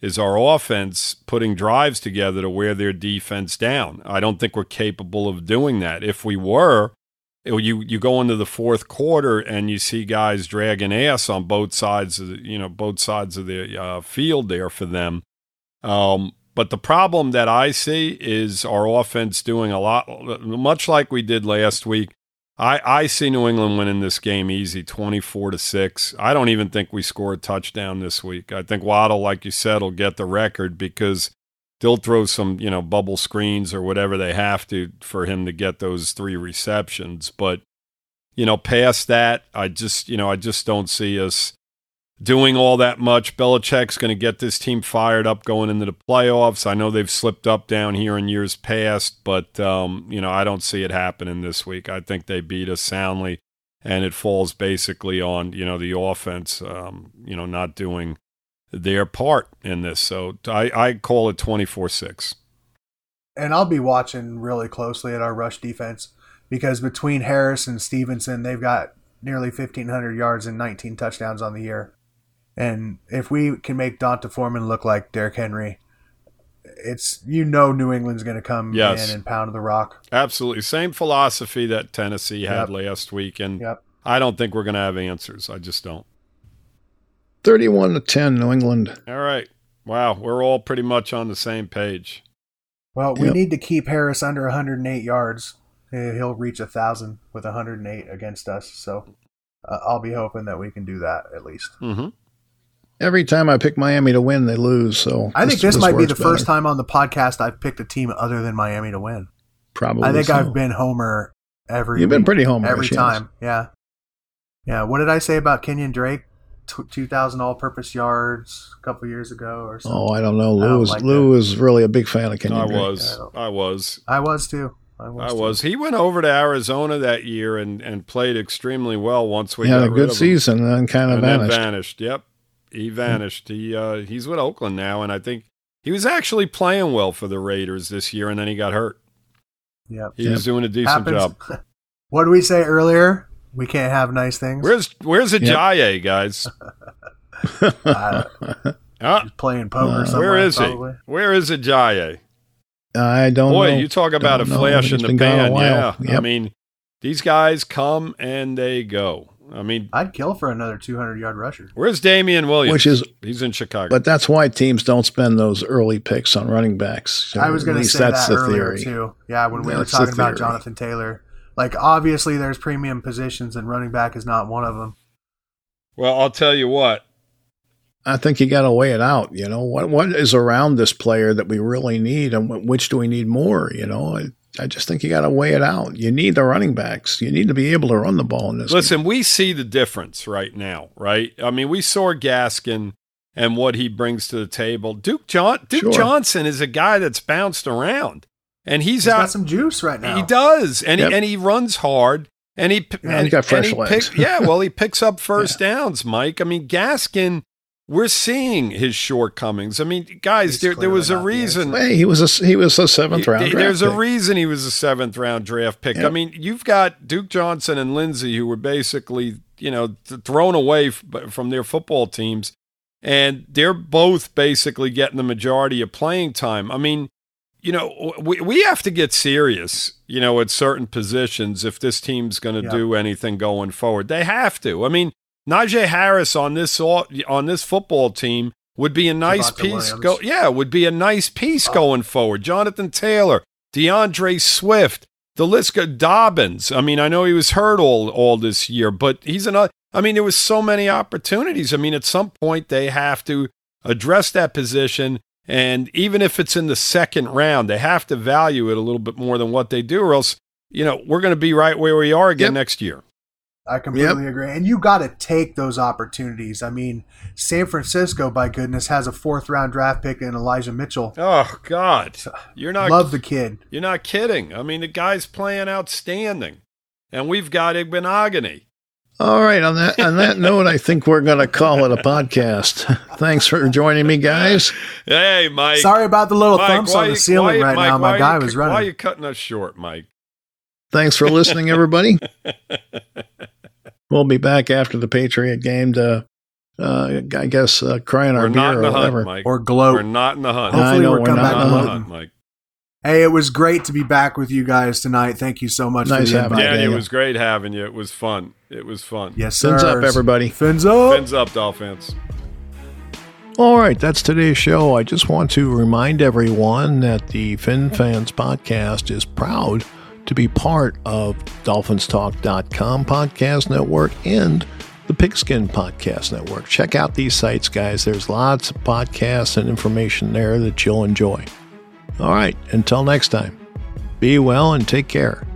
is our offense putting drives together to wear their defense down. I don't think we're capable of doing that. If we were, you you go into the fourth quarter and you see guys dragging ass on both sides of the, you know both sides of the uh, field there for them. Um, but the problem that I see is our offense doing a lot, much like we did last week. I, I see New England winning this game easy, twenty-four to six. I don't even think we score a touchdown this week. I think Waddle, like you said, will get the record because they'll throw some, you know, bubble screens or whatever they have to for him to get those three receptions. But you know, past that, I just, you know, I just don't see us doing all that much. Belichick's going to get this team fired up going into the playoffs. I know they've slipped up down here in years past, but um, you know I don't see it happening this week. I think they beat us soundly, and it falls basically on you know the offense, um, you know, not doing their part in this. So I, I call it twenty four six. And I'll be watching really closely at our rush defense because between Harris and Stevenson, they've got nearly 1,500 yards and 19 touchdowns on the year. And if we can make D'Onta Foreman look like Derrick Henry, it's you know New England's going to come yes. in and pound the rock. Absolutely, same philosophy that Tennessee had yep. last week, and yep. I don't think we're going to have answers. I just don't. Thirty-one to ten, New England. All right. Wow, we're all pretty much on the same page. Well, we yep. need to keep Harris under 108 yards. He'll reach a thousand with 108 against us. So uh, I'll be hoping that we can do that at least. Mm-hmm. Every time I pick Miami to win, they lose. So I think this, this might be the better. first time on the podcast I've picked a team other than Miami to win. Probably. I think so. I've been Homer every. You've been pretty Homer every time. Yeah, yeah. What did I say about Kenyon Drake? Two thousand all-purpose yards a couple years ago, or something. Oh, I don't know. Lou was like Lou was really a big fan of Kenyon. I Drake. was. I, I was. I was too. I was. I was. He went over to Arizona that year and, and played extremely well. Once we had a good season, and then kind of and vanished. vanished. Yep he vanished. He uh, he's with Oakland now, and I think he was actually playing well for the Raiders this year, and then he got hurt. Yeah, he yep. was doing a decent Happens. job. what did we say earlier? We can't have nice things. Where's Where's Ajayi, yep. guys? uh, uh, playing poker. Uh, where is probably. he? Where is Ajayi? I don't. Know. Boy, know. you talk about don't a flash in the pan. Yeah, yep. I mean, these guys come and they go. I mean, I'd kill for another 200 yard rusher. Where's Damien Williams? Which is he's in Chicago. But that's why teams don't spend those early picks on running backs. I was going to say that's that earlier theory. too. Yeah, when we that's were talking about Jonathan Taylor, like obviously there's premium positions and running back is not one of them. Well, I'll tell you what. I think you got to weigh it out. You know what what is around this player that we really need, and which do we need more? You know, I just think you got to weigh it out. You need the running backs. You need to be able to run the ball in this. Listen, game. we see the difference right now, right? I mean, we saw Gaskin and what he brings to the table. Duke John Duke sure. Johnson is a guy that's bounced around, and he's, he's out, got some juice right now. He does, and yep. he, and he runs hard, and he yeah, and, got fresh and legs. Pick, yeah, well, he picks up first yeah. downs, Mike. I mean, Gaskin we're seeing his shortcomings. I mean, guys, He's there there was a clearly not the reason. Hey, he was a he was a seventh round. draft There's a pick. reason he was a seventh round draft pick. I mean, you've got Duke Johnson and Lindsay who were basically, you know, th- thrown away f- from their football teams, and they're both basically getting the majority of playing time. I mean, you know, we we have to get serious, you know, at certain positions if this team's going to Yeah. do anything going forward. They have to. I mean, Najee Harris on this on this football team would be a nice piece. Williams. Go, yeah, would be a nice piece going forward. Jonathan Taylor, D'Andre Swift, the list go Dobbins. I mean, I know he was hurt all all this year, but he's another. I mean, there was so many opportunities. I mean, at some point they have to address that position, and even if it's in the second round, they have to value it a little bit more than what they do, or else you know we're going to be right where we are again Yep. next year. I completely agree. And you got to take those opportunities. I mean, San Francisco, by goodness, has a fourth round draft pick in Elijah Mitchell. Oh God, you're not Love the kid. You're not kidding. I mean, the guy's playing outstanding, and we've got Igbinoghene. All right. On that on that note, I think we're going to call it a podcast. Thanks for joining me, guys. Hey, Mike. Sorry about the little Mike, thumps on the ceiling why- right Mike, now. My guy cu- was running. Why are you cutting us short, Mike? Thanks for listening, everybody. we'll be back after the Patriot game to, uh, I guess, uh, cry on We're our not beer in or the hunt, whatever. Mike. Or gloat. We're not in the hunt. I Hopefully, know we're we're coming not back in the Not in the gloating. hunt, Mike. Hey, it was great to be back with you guys tonight. Thank you so much Nice for the having invite. you. Danny, it was great having you. It was fun. It was fun. Yes, sir. Fins up, everybody. Fins up. Fins up, Dolphins. All right, that's today's show. I just want to remind everyone that the Fin Fans podcast is proud to be part of DolphinsTalk.com podcast network and the Pigskin Podcast Network. Check out these sites, guys. There's lots of podcasts and information there that you'll enjoy. All right, until next time, be well and take care.